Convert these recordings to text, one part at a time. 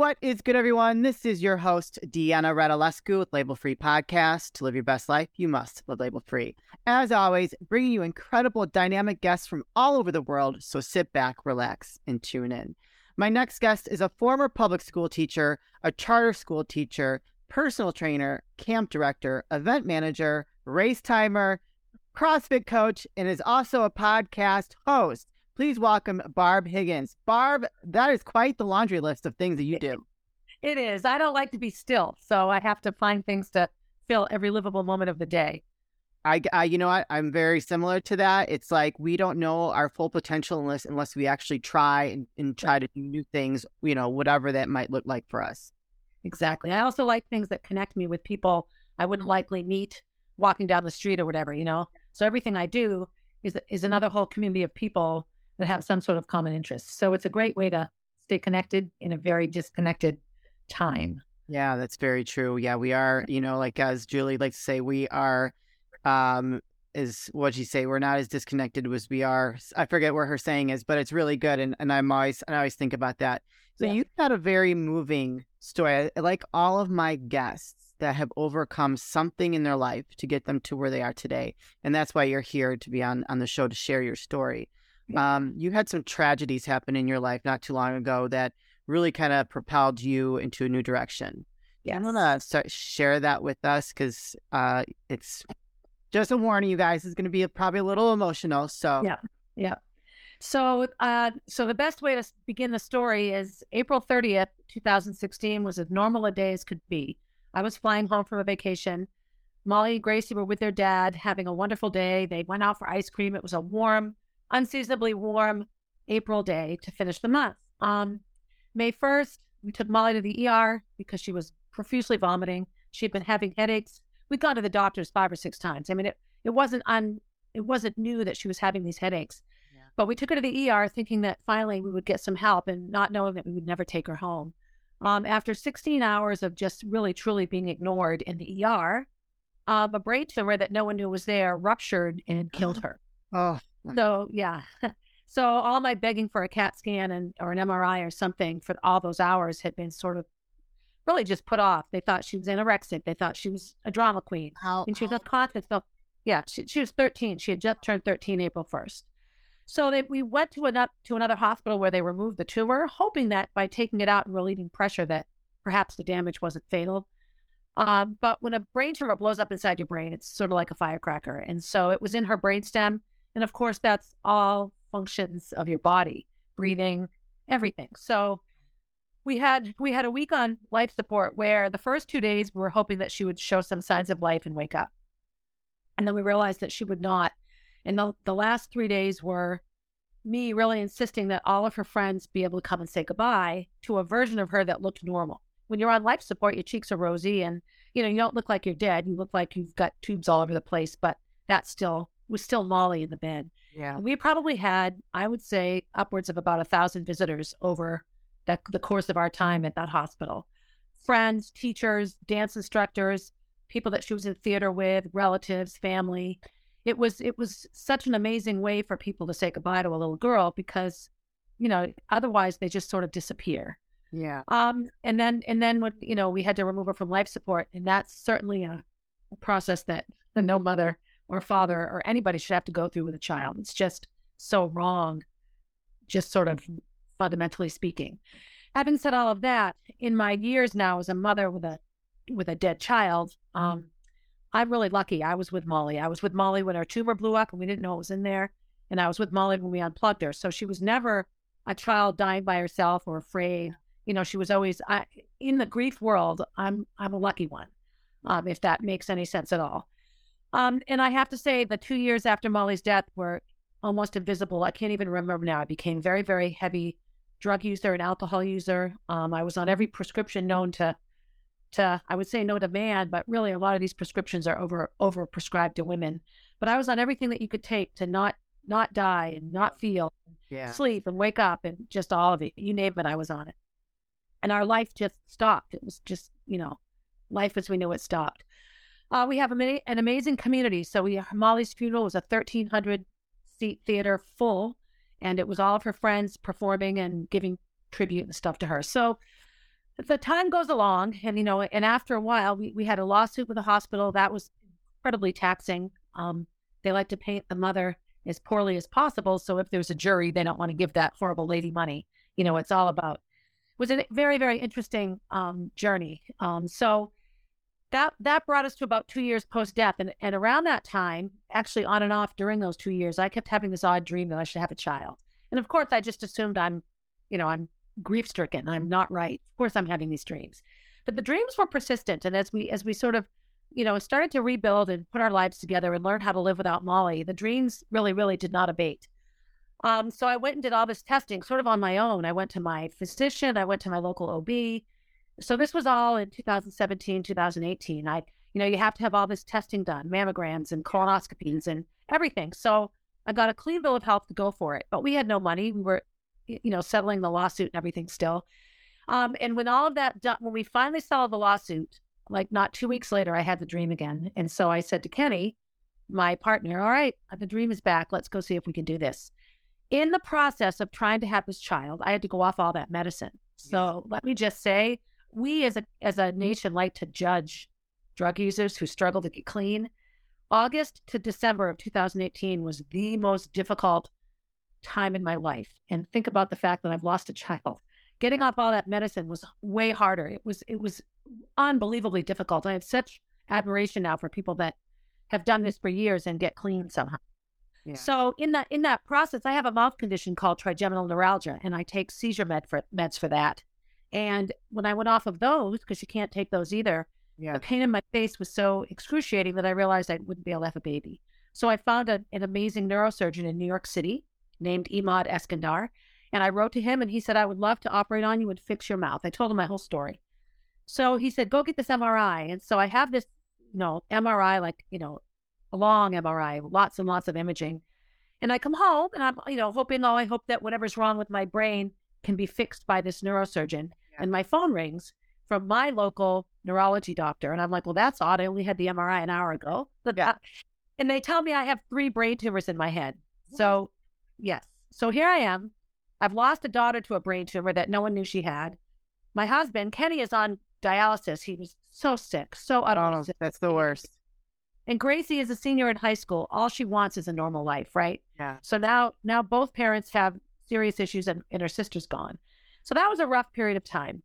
What is good, everyone? This is your host, Deanna Radulescu with Label Free Podcast. To live your best life, you must live label free. As always, bringing you incredible, dynamic guests from all over the world. So sit back, relax, and tune in. My next guest is a former public school teacher, a charter school teacher, personal trainer, camp director, event manager, race timer, CrossFit coach, and is also a podcast host. Please welcome Barb Higgins. Barb, that is quite the laundry list of things that you do. It is. I don't like to be still, so I have to find things to fill every livable moment of the day. I, I you know what? I'm very similar to that. It's like we don't know our full potential unless unless we actually try and, and try to do new things, you know, whatever that might look like for us. Exactly. I also like things that connect me with people I wouldn't likely meet walking down the street or whatever, you know. So everything I do is is another whole community of people that have some sort of common interest. So it's a great way to stay connected in a very disconnected time. Yeah, that's very true. Yeah, we are, you know, like as Julie likes to say, we are um is what you say, we're not as disconnected as we are. I forget where her saying is, but it's really good. And and I'm always and I always think about that. So yeah. you've got a very moving story. I, like all of my guests that have overcome something in their life to get them to where they are today. And that's why you're here to be on, on the show to share your story. Um, you had some tragedies happen in your life not too long ago that really kind of propelled you into a new direction. Yeah, I'm gonna start share that with us because uh, it's just a warning, you guys. It's going to be a, probably a little emotional. So yeah, yeah. So, uh, so the best way to begin the story is April 30th, 2016 was as normal a day as could be. I was flying home from a vacation. Molly and Gracie were with their dad, having a wonderful day. They went out for ice cream. It was a warm, unseasonably warm April day to finish the month. Um, May 1st, we took Molly to the ER because she was profusely vomiting. She had been having headaches. We'd gone to the doctors five or six times. I mean, it, it wasn't un, it wasn't new that she was having these headaches. Yeah. But we took her to the ER thinking that finally we would get some help and not knowing that we would never take her home. Um, after 16 hours of just really truly being ignored in the ER, um, a brain tumor that no one knew was there ruptured and killed her. Oh, so yeah. so all my begging for a CAT scan and or an MRI or something for all those hours had been sort of really just put off. They thought she was anorexic. They thought she was a drama queen. How, and she was unconscious. So yeah, she, she was 13. She had just turned 13 April 1st. So they, we went to another to another hospital where they removed the tumor, hoping that by taking it out and relieving pressure, that perhaps the damage wasn't fatal. Um, but when a brain tumor blows up inside your brain, it's sort of like a firecracker, and so it was in her brainstem, and of course that's all functions of your body, breathing, everything. So we had we had a week on life support where the first two days we were hoping that she would show some signs of life and wake up, and then we realized that she would not and the, the last three days were me really insisting that all of her friends be able to come and say goodbye to a version of her that looked normal. When you're on life support, your cheeks are rosy and you know, you don't look like you're dead. You look like you've got tubes all over the place, but that's still was still Molly in the bed. Yeah. we probably had, I would say, upwards of about a thousand visitors over that, the course of our time at that hospital. Friends, teachers, dance instructors, people that she was in theater with, relatives, family it was it was such an amazing way for people to say goodbye to a little girl because you know otherwise they just sort of disappear yeah um and then and then when you know we had to remove her from life support and that's certainly a, a process that the no mother or father or anybody should have to go through with a child it's just so wrong just sort of fundamentally speaking having said all of that in my years now as a mother with a with a dead child um I'm really lucky. I was with Molly. I was with Molly when our tumor blew up and we didn't know it was in there. And I was with Molly when we unplugged her. So she was never a child dying by herself or afraid. You know, she was always I, in the grief world. I'm I'm a lucky one, um, if that makes any sense at all. Um, and I have to say, the two years after Molly's death were almost invisible. I can't even remember now. I became very, very heavy drug user and alcohol user. Um, I was on every prescription known to to I would say no demand, but really a lot of these prescriptions are over over prescribed to women. But I was on everything that you could take to not not die and not feel, yeah. sleep and wake up and just all of it. You name it, I was on it. And our life just stopped. It was just, you know, life as we knew it stopped. Uh, we have a, an amazing community. So we Molly's funeral was a 1,300 seat theater full, and it was all of her friends performing and giving tribute and stuff to her. So the time goes along, and you know, and after a while, we, we had a lawsuit with the hospital that was incredibly taxing. Um, they like to paint the mother as poorly as possible. So if there's a jury, they don't want to give that horrible lady money. You know, it's all about. It was a very very interesting um, journey. Um, so that that brought us to about two years post death, and and around that time, actually on and off during those two years, I kept having this odd dream that I should have a child. And of course, I just assumed I'm, you know, I'm grief stricken. I'm not right. Of course, I'm having these dreams, but the dreams were persistent. And as we as we sort of, you know, started to rebuild and put our lives together and learn how to live without Molly, the dreams really, really did not abate. Um, so I went and did all this testing, sort of on my own. I went to my physician. I went to my local OB. So this was all in 2017, 2018. I, you know, you have to have all this testing done, mammograms and colonoscopies and everything. So I got a clean bill of health to go for it, but we had no money. We were, you know, settling the lawsuit and everything still. Um, and when all of that done, when we finally settled the lawsuit, like not two weeks later, I had the dream again. And so I said to Kenny, my partner, all right, the dream is back. Let's go see if we can do this. In the process of trying to have this child, I had to go off all that medicine. So let me just say, we as a as a nation like to judge drug users who struggle to get clean. August to December of 2018 was the most difficult time in my life. And think about the fact that I've lost a child. Getting off all that medicine was way harder. It was it was unbelievably difficult. I have such admiration now for people that have done this for years and get clean somehow. Yeah. So in that in that process, I have a mouth condition called trigeminal neuralgia, and I take seizure med for, meds for that. And when I went off of those, because you can't take those either, yeah. the pain in my face was so excruciating that I realized I wouldn't be able to have a baby. So I found a, an amazing neurosurgeon in New York City named Emad Eskandar. And I wrote to him and he said, I would love to operate on you and fix your mouth. I told him my whole story. So he said, go get this MRI. And so I have this, you know, MRI, like, you know, a long MRI, lots and lots of imaging. And I come home and I'm, you know, hoping, oh, I hope that whatever's wrong with my brain can be fixed by this neurosurgeon and my phone rings from my local neurology doctor. And I'm like, well, that's odd. I only had the MRI an hour ago. Yeah. And they tell me I have three brain tumors in my head. So, yes. So here I am. I've lost a daughter to a brain tumor that no one knew she had. My husband, Kenny, is on dialysis. He was so sick, so oh, utterly sick. That's the worst. And Gracie is a senior in high school. All she wants is a normal life, right? Yeah. So now, now both parents have serious issues, and, and her sister's gone. So that was a rough period of time.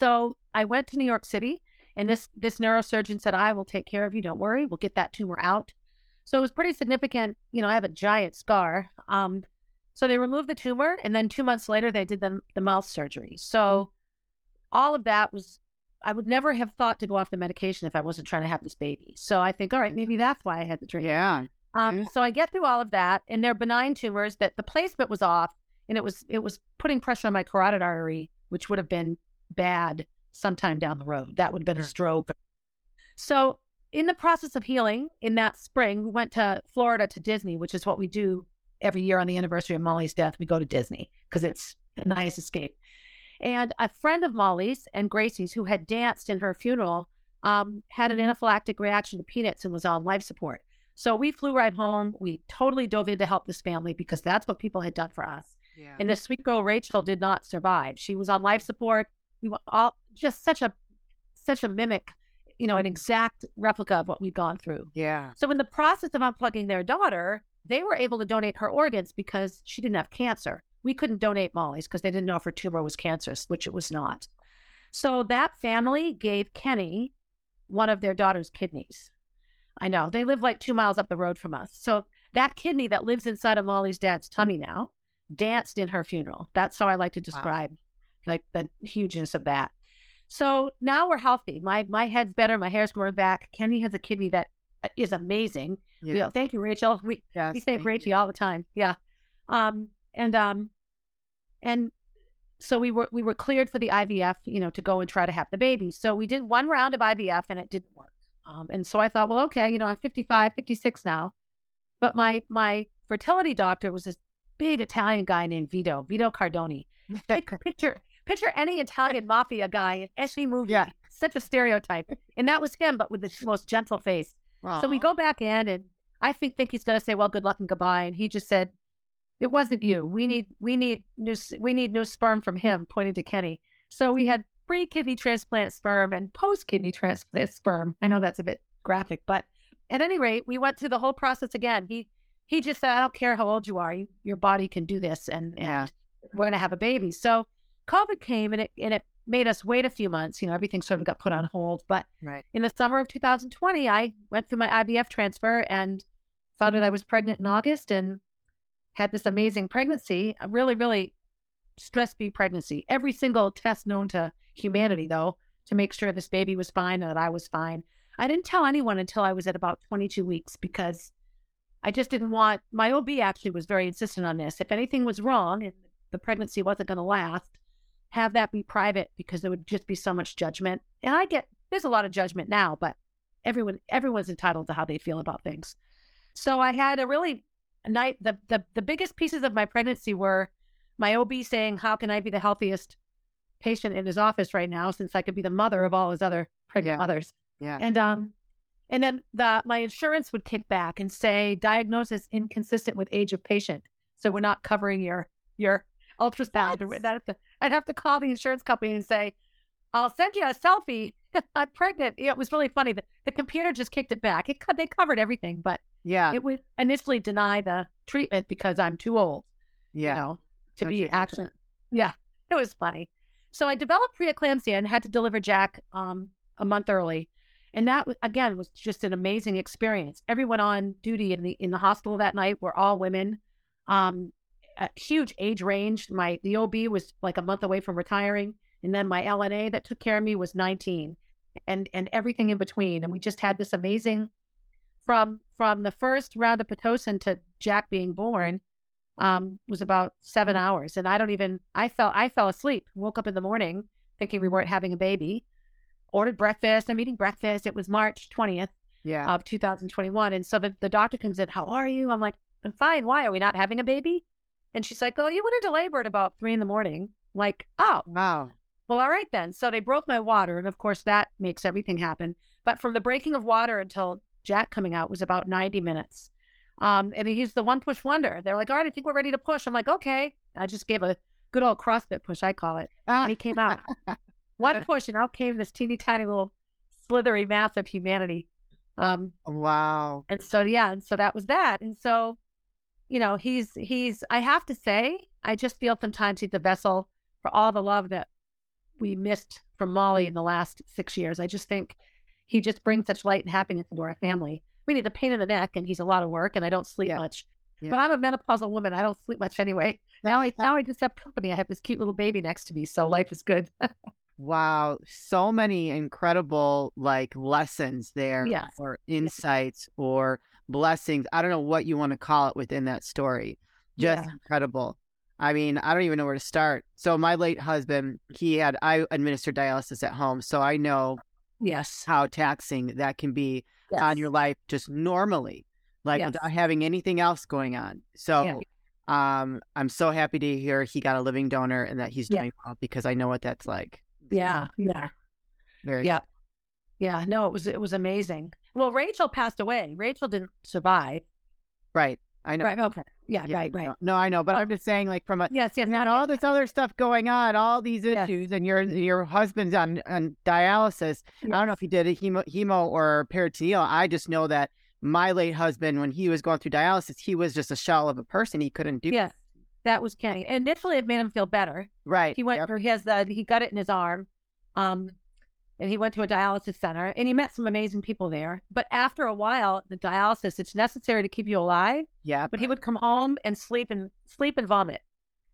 So I went to New York City and this this neurosurgeon said, I will take care of you. Don't worry. We'll get that tumor out. So it was pretty significant. You know, I have a giant scar. Um, so they removed the tumor and then two months later they did the, the mouth surgery. So all of that was I would never have thought to go off the medication if I wasn't trying to have this baby. So I think, all right, maybe that's why I had the dream. Yeah. Um, so I get through all of that, and they're benign tumors that the placement was off, and it was it was putting pressure on my carotid artery, which would have been bad sometime down the road. That would have been a stroke. So in the process of healing in that spring, we went to Florida to Disney, which is what we do every year on the anniversary of Molly's death. We go to Disney because it's a nice escape. And a friend of Molly's and Gracie's who had danced in her funeral um, had an anaphylactic reaction to peanuts and was on life support. So we flew right home. We totally dove in to help this family because that's what people had done for us. Yeah. And the sweet girl Rachel did not survive. She was on life support. We were all just such a such a mimic, you know, an exact replica of what we'd gone through. Yeah. So in the process of unplugging their daughter, they were able to donate her organs because she didn't have cancer. We couldn't donate Molly's because they didn't know if her tumor was cancerous, which it was not. So that family gave Kenny one of their daughter's kidneys. I know they live like two miles up the road from us. So that kidney that lives inside of Molly's dad's tummy now danced in her funeral. That's how I like to describe wow. like the hugeness of that. So now we're healthy. My my head's better. My hair's growing back. Kenny has a kidney that uh, amazing. Yeah. You know, thank you, Rachel. We yes, we say Rachel all the time. Yeah. Um and um and so we were we were cleared for the IVF, you know, to go and try to have the baby. So we did one round of IVF and it didn't work. Um, and so I thought, well, okay, you know, I'm 55, 56 now. But my my fertility doctor was this big Italian guy named Vito, Vito Cardoni. picture picture any Italian mafia guy in any movie. Yeah. Such a stereotype. And that was him, but with the most gentle face. Aww. So we go back in and I think think he's gonna say, Well, good luck and goodbye. And he just said, It wasn't you. We need we need new we need new sperm from him, pointing to Kenny. So we had pre kidney transplant sperm and post kidney transplant sperm. I know that's a bit graphic, but at any rate, we went through the whole process again. He he just said, I don't care how old you are, you, your body can do this, and, Yeah. and we're gonna have a baby. So COVID came and it and it made us wait a few months. You know, everything sort of got put on hold. But Right. in the summer of 2020, I went through my IVF transfer and found out I was pregnant in August and had this amazing pregnancy. A really, really stress free pregnancy. Every single test known to humanity, though, to make sure this baby was fine and that I was fine. I didn't tell anyone until I was at about 22 weeks because I just didn't want my OB actually was very insistent on this. If anything was wrong and the pregnancy wasn't going to last, have that be private because there would just be so much judgment. And I get there's a lot of judgment now, but everyone everyone's entitled to how they feel about things. So I had a really night the the the biggest pieces of my pregnancy were my OB saying, "How can I be the healthiest patient in his office right now since I could be the mother of all his other pregnant Yeah. mothers?" Yeah. And um, and then the my insurance would kick back and say diagnosis inconsistent with age of patient, so we're not covering your your ultrasound. What? I'd have to I'd have to call the insurance company and say, I'll send you a selfie. I'm pregnant. Yeah, It was really funny. The, the computer just kicked it back. It they covered everything, but Yeah. it would initially deny the treatment because I'm too old Yeah. you know, to be actually. Yeah, it was funny. So I developed preeclampsia and had to deliver Jack um, a month early, and that again was just an amazing experience. Everyone on duty in the in the hospital that night were all women, um, a huge age range. My the OB was like a month away from retiring, and then my LNA that took care of me was 19, and and everything in between. And we just had this amazing from from the first round of pitocin to Jack being born um, was about seven hours, and I don't even. I fell. I fell asleep. Woke up in the morning thinking we weren't having a baby. Ordered breakfast. I'm eating breakfast. It was March twentieth Yeah. of 2021, and so the, the doctor comes in. How are you? I'm like, I'm fine. Why are we not having a baby? And she's like, Oh, you went into labor at about three in the morning. Like, oh, Wow. well, all right then. So they broke my water, and of course that makes everything happen. But from the breaking of water until Jack coming out was about 90 minutes. Um, and he's the one push wonder. They're like, all right, I think we're ready to push. I'm like, okay. I just gave a good old CrossFit push, I call it. And he came out. one push, and out came this teeny tiny little slithery mass of humanity. Um, Wow. and so yeah, and so that was that. And so, you know, he's he's I have to say, I just feel sometimes he's the vessel for all the love that we missed from Molly in the last six years. I just think he just brings such light and happiness into our family. Mean, he's a pain in the neck and he's a lot of work and I don't sleep Yeah. much. Yeah. But I'm a menopausal woman. I don't sleep much anyway. Now I now I just have company. I have this cute little baby next to me, so life is good. Wow. So many incredible like lessons there Yes. or insights or blessings. I don't know what you want to call it within that story. Just Yeah. incredible. I mean, I don't even know where to start. So my late husband, he had I administered dialysis at home, so I know yes. how taxing that can be on your life just normally, like Yes. without having anything else going on. So um I'm so happy to hear he got a living donor and that he's Yeah. doing well because I know what that's like. Yeah. Yeah. Very Yeah. Yeah, no, it was it was amazing. Well, Rachel passed away. Rachel didn't survive. right. I know. Right. Okay. Yeah. Yeah, right. Right. No, no, I know, but I'm just saying, like, from a Yes. Yes. got all this other stuff going on, all these Yes. issues, and your your husband's on on dialysis. I don't know if he did a hemo, hemo or peritoneal. I just know that my late husband, when he was going through dialysis, he was just a shell of a person. He couldn't do Yes. That was Kenny. Initially, it made him feel better. right. He went Yep. for he has the he got it in his arm, um, and he went to a dialysis center and he met some amazing people there. But after a while, the dialysis it's necessary to keep you alive. yeah, But he would come home and sleep and sleep and vomit,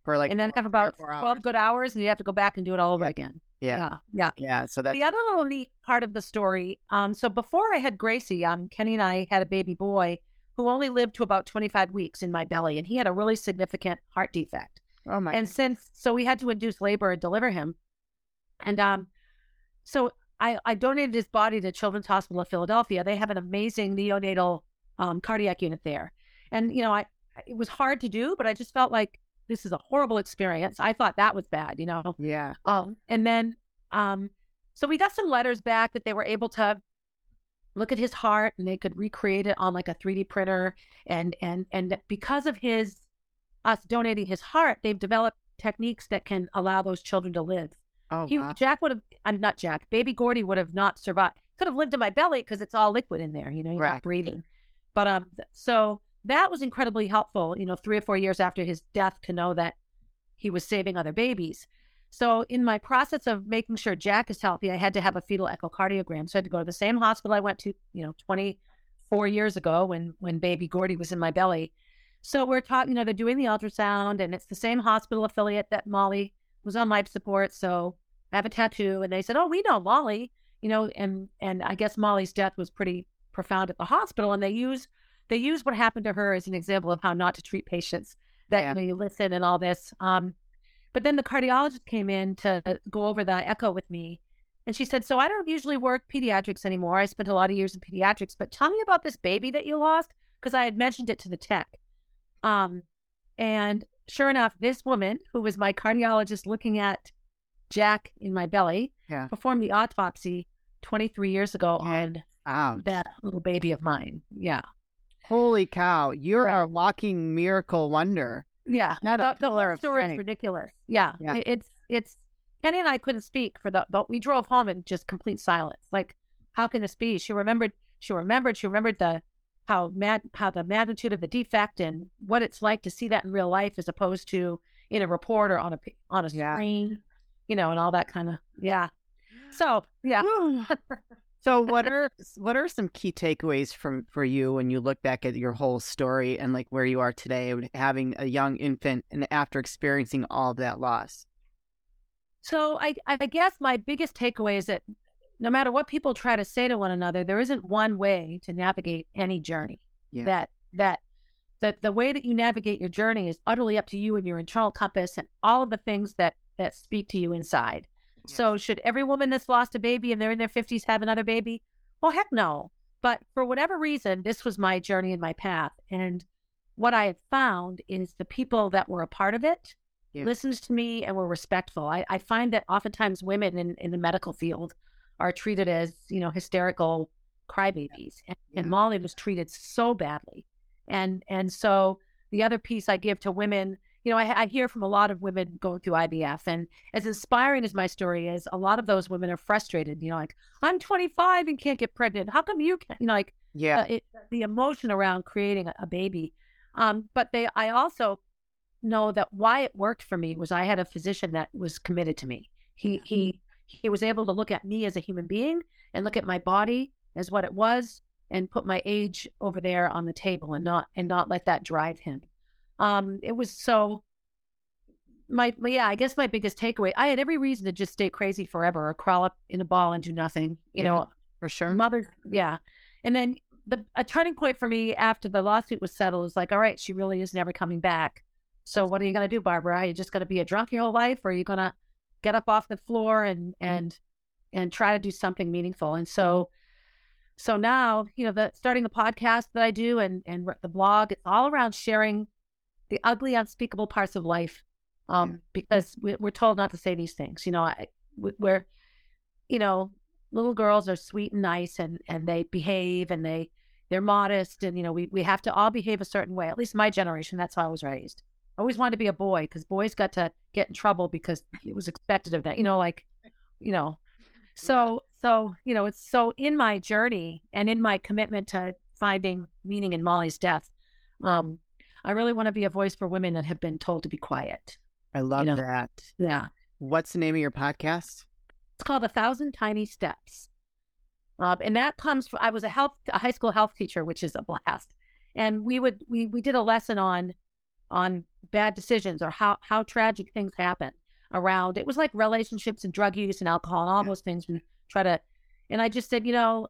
for like and then have about twelve good hours, and you have to go back and do it all over again. Yeah. Yeah. Yeah. yeah. So that's the other little neat part of the story um so before i had gracie um kenny and i had a baby boy who only lived to about 25 weeks in my belly and he had a really significant heart defect. Oh my. and since so we had to induce labor and deliver him. And um so i i donated his body to children's hospital of philadelphia. They have an amazing neonatal um, cardiac unit there. And you know i it was hard to do but i just felt like this is a horrible experience. I thought that was bad you know? Yeah. um, and then, um, so we got some letters back that they were able to look at his heart and they could recreate it on like a 3D printer. And, and, and because of his, us donating his heart, they've developed techniques that can allow those children to live. Oh, he, wow. Jack would have, I'm not Jack, baby Gordy would have not survived. Could have lived in my belly because it's all liquid in there, you know, you're Right. not breathing. But um, so that was incredibly helpful, you know, three or four years after his death to know that he was saving other babies. So in my process of making sure Jack is healthy, I had to have a fetal echocardiogram. So I had to go to the same hospital I went to, you know, 24 years ago when when baby Gordy was in my belly. So we're talking, you know, they're doing the ultrasound and it's the same hospital affiliate that Molly was on life support. So I have a tattoo and they said, Oh, we know Molly, you know, and and I guess Molly's death was pretty profound at the hospital. And they use they use what happened to her as an example of how not to treat patients that Yeah. you know you listen and all this. Um but then the cardiologist came in to go over the echo with me. And she said, So I don't usually work pediatrics anymore. I spent a lot of years in pediatrics, but tell me about this baby that you lost. Because I had mentioned it to the tech. Um, and sure enough, this woman, who was my cardiologist looking at Jack in my belly, Yeah. performed the autopsy 23 years ago on Wow. that little baby of mine. Yeah. Holy cow. You're Right. a walking miracle wonder. Yeah. Not the, the whole story is ridiculous. Yeah. Yeah. It- it's, it's, Kenny and I couldn't speak for the, but we drove home in just complete silence. Like, how can this be? She remembered, she remembered, she remembered the, how mad, how the magnitude of the defect and what it's like to see that in real life as opposed to in a report or on a, on a Yeah. screen, you know, and all that kind of, yeah. So, yeah. so what are what are some key takeaways from for you when you look back at your whole story and like where you are today having a young infant and after experiencing all of that loss? So I, I guess my biggest takeaway is that no matter what people try to say to one another, there isn't one way to navigate any journey. Yeah. That that that the way that you navigate your journey is utterly up to you and your internal compass and all of the things that that speak to you inside. So should every woman that's lost a baby and they're in their fifties have another baby? Well, heck no. But for whatever reason, this was my journey and my path. And what I have found is the people that were a part of it Yeah. listened to me and were respectful. I, I find that oftentimes women in, in the medical field are treated as, you know, hysterical crybabies. And, and Molly was treated so badly. And and so the other piece I give to women, you know, I, I hear from a lot of women going through IVF, and as inspiring as my story is, a lot of those women are frustrated. You know, like I'm 25 and can't get pregnant. How come you can? You know, like Yeah. uh, it, the emotion around creating a, a baby. Um, but they, I also know that why it worked for me was I had a physician that was committed to me. He he he was able to look at me as a human being and look at my body as what it was and put my age over there on the table and not and not let that drive him. Um, it was so my yeah, I guess my biggest takeaway. I had every reason to just stay crazy forever or crawl up in a ball and do nothing. You Yeah. know, for sure. mother yeah and then the a turning point for me after the lawsuit was settled was like all right she really is never coming back so what are you going to do barbara are you just going to be a drunk your whole life or are you going to get up off the floor and and and try to do something meaningful and so so now you know the starting the podcast that i do and and the blog it's all around sharing the ugly unspeakable parts of life um Yeah. because we, we're told not to say these things you know I, we- we're you know little girls are sweet and nice and and they behave and they they're modest and you know we we have to all behave a certain way at least my generation that's how i was raised. I always wanted to be a boy because boys got to get in trouble because it was expected of that you know like you know. So so you know it's so in my journey and in my commitment to finding meaning in molly's death um i really want to be a voice for women that have been told to be quiet I love know. that. yeah What's the name of your podcast? It's called A Thousand Tiny Steps. Um, and that comes from, I was a health, a high school health teacher, which is a blast. And we would, we, we did a lesson on, on bad decisions or how, how tragic things happen around, it was like relationships and drug use and alcohol and all Yeah. those things. We try to, and I just said, you know,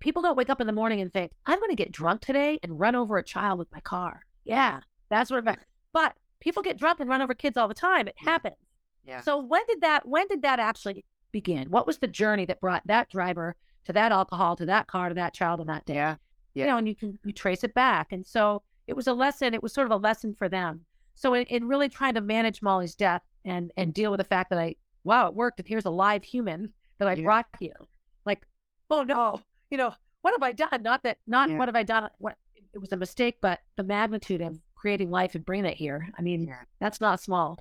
people don't wake up in the morning and think, I'm going to get drunk today and run over a child with my car. Yeah, that's what it But people get drunk and run over kids all the time. It Yeah. happens. Yeah. So when did that when did that actually begin? What was the journey that brought that driver to that alcohol, to that car, to that child on that day? Yeah. You know, and you can you trace it back. And so it was a lesson, it was sort of a lesson for them. So in, in really trying to manage Molly's death and and deal with the fact that I wow, it worked and here's a live human that I Yeah. brought here. Like, oh no, you know, what have I done? Not that not Yeah. what have I done what it was a mistake, but the magnitude of creating life and bringing it here. I mean, Yeah. that's not small.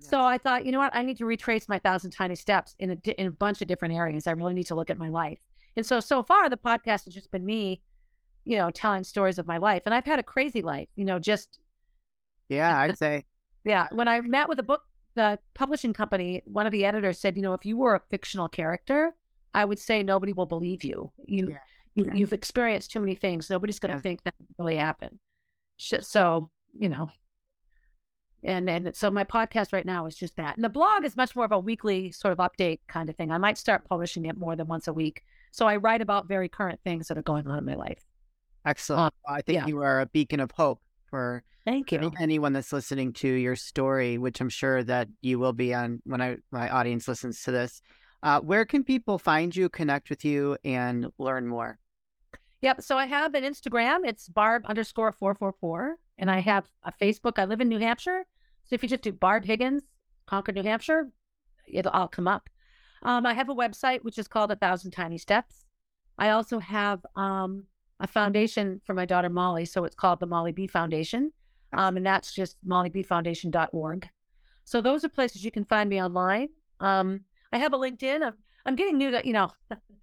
So I thought, you know what? I need to retrace my thousand tiny steps in a, in a bunch of different areas. I really need to look at my life. And so, so far, the podcast has just been me, you know, telling stories of my life. And I've had a crazy life, you know, just, Yeah, I'd say. yeah. When I met with a book, the publishing company, one of the editors said, you know, if you were a fictional character, I would say nobody will believe you. You, Yeah. You you've experienced too many things. Nobody's going to Yeah. think that really happened. So, you know, and and so my podcast right now is just that. And the blog is much more of a weekly sort of update kind of thing. I might start publishing it more than once a week. So I write about very current things that are going on in my life. Excellent. Um, I think yeah. you are a beacon of hope for Thank any- anyone that's listening to your story, which I'm sure that you will be on when I my audience listens to this. Uh, where can people find you, connect with you, and learn more? Yep. So I have an Instagram. It's Barb underscore four four four, and I have a Facebook. I live in New Hampshire, so if you just do Barb Higgins, Concord, New Hampshire, it'll all come up. Um, I have a website which is called A Thousand Tiny Steps. I also have um, a foundation for my daughter Molly, so it's called the Molly B Foundation, um, and that's just mollybfoundation.org. So those are places you can find me online. Um, I have a LinkedIn. I'm, I'm getting new to, you know,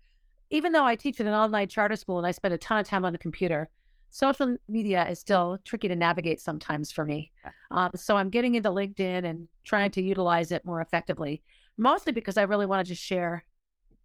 even though I teach at an online charter school and I spend a ton of time on the computer, social media is still tricky to navigate sometimes for me. Um, so I'm getting into LinkedIn and trying to utilize it more effectively, mostly because I really want to just share.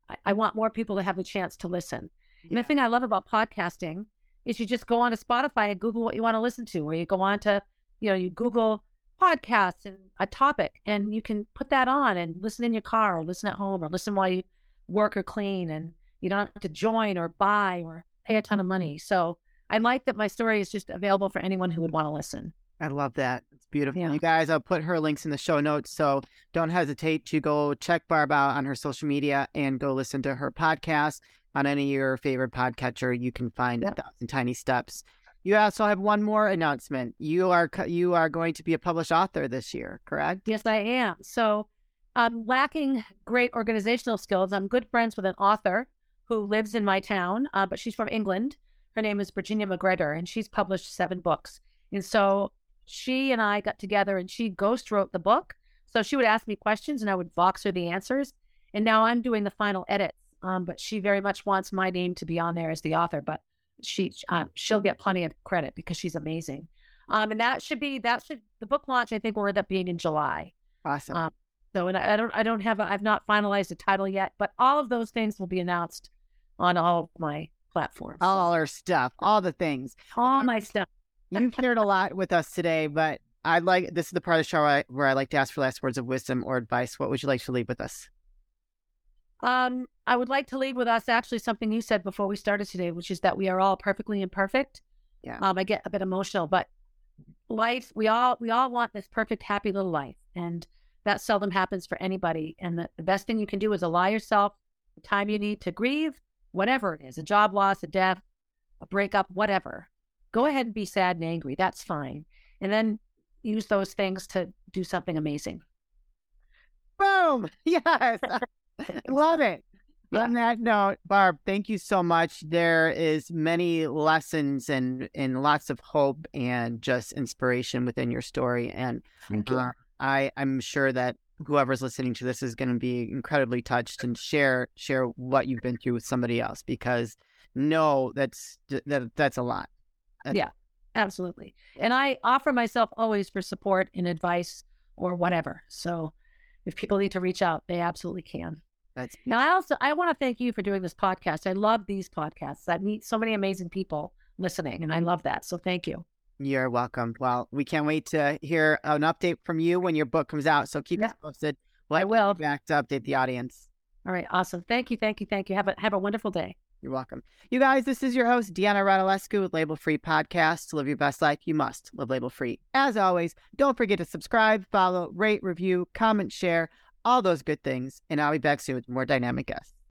I, I want more people to have the chance to listen. And the thing I love about podcasting is you just go on to Spotify and Google what you want to listen to, or you go on to, you know, you Google podcasts and a topic and you can put that on and listen in your car or listen at home or listen while you work or clean and you don't have to join or buy or pay a ton of money. So I like that my story is just available for anyone who would want to listen. I love that. It's beautiful. Yeah. You guys, I'll put her links in the show notes. So don't hesitate to go check Barb out on her social media and go listen to her podcast on any of your favorite podcatcher. You can find Yep. a thousand tiny steps. You also have one more announcement. You are you are going to be a published author this year, correct? Yes, I am. So I'm lacking great organizational skills. I'm good friends with an author who lives in my town, uh, but she's from England. Her name is Virginia McGregor, and she's published seven books. And so she and I got together and she ghost wrote the book. So she would ask me questions and I would box her the answers. And now I'm doing the final edits. Um, but she very much wants my name to be on there as the author, but she um, she'll get plenty of credit because she's amazing. Um, and that should be that should the book launch I think will end up being in July. Awesome. Um, So, and I, I don't, I don't have, a, I've not finalized a title yet, but all of those things will be announced on all my platforms. all our stuff, all the things. all my stuff. You've shared a lot with us today, but I'd like this is the part of the show I, where I like to ask for last words of wisdom or advice. What would you like to leave with us? Um, I would like to leave with us actually something you said before we started today, which is that we are all perfectly imperfect. Yeah. Um, I get a bit emotional, but life, we all, we all want this perfect, happy little life, and that seldom happens for anybody. And the, the best thing you can do is allow yourself the time you need to grieve, whatever it is, a job loss, a death, a breakup, whatever. Go ahead and be sad and angry. That's fine. And then use those things to do something amazing. Boom! Yes, love it. On that note, Barb, thank you so much. There is many lessons and and lots of hope and just inspiration within your story. And Thank uh, I I'm sure that whoever's listening to this is going to be incredibly touched and share share what you've been through with somebody else because no, that's that that's a lot. Yeah. Absolutely. And I offer myself always for support and advice or whatever. So if people need to reach out, they absolutely can. That's Now, I also I want to thank you for doing this podcast. I love these podcasts. I meet so many amazing people listening, and I mm-hmm. love that. So thank you. You're welcome. Well, we can't wait to hear an update from you when your book comes out. So keep Yeah. us posted. We'll I will. back to update the audience. All right, awesome. Thank you, thank you, thank you. Have a have a wonderful day. You're welcome. You guys, this is your host, Deanna Radulescu with Label Free Podcast. To live your best life, you must live label free. As always, don't forget to subscribe, follow, rate, review, comment, share, all those good things. And I'll be back soon with more dynamic guests.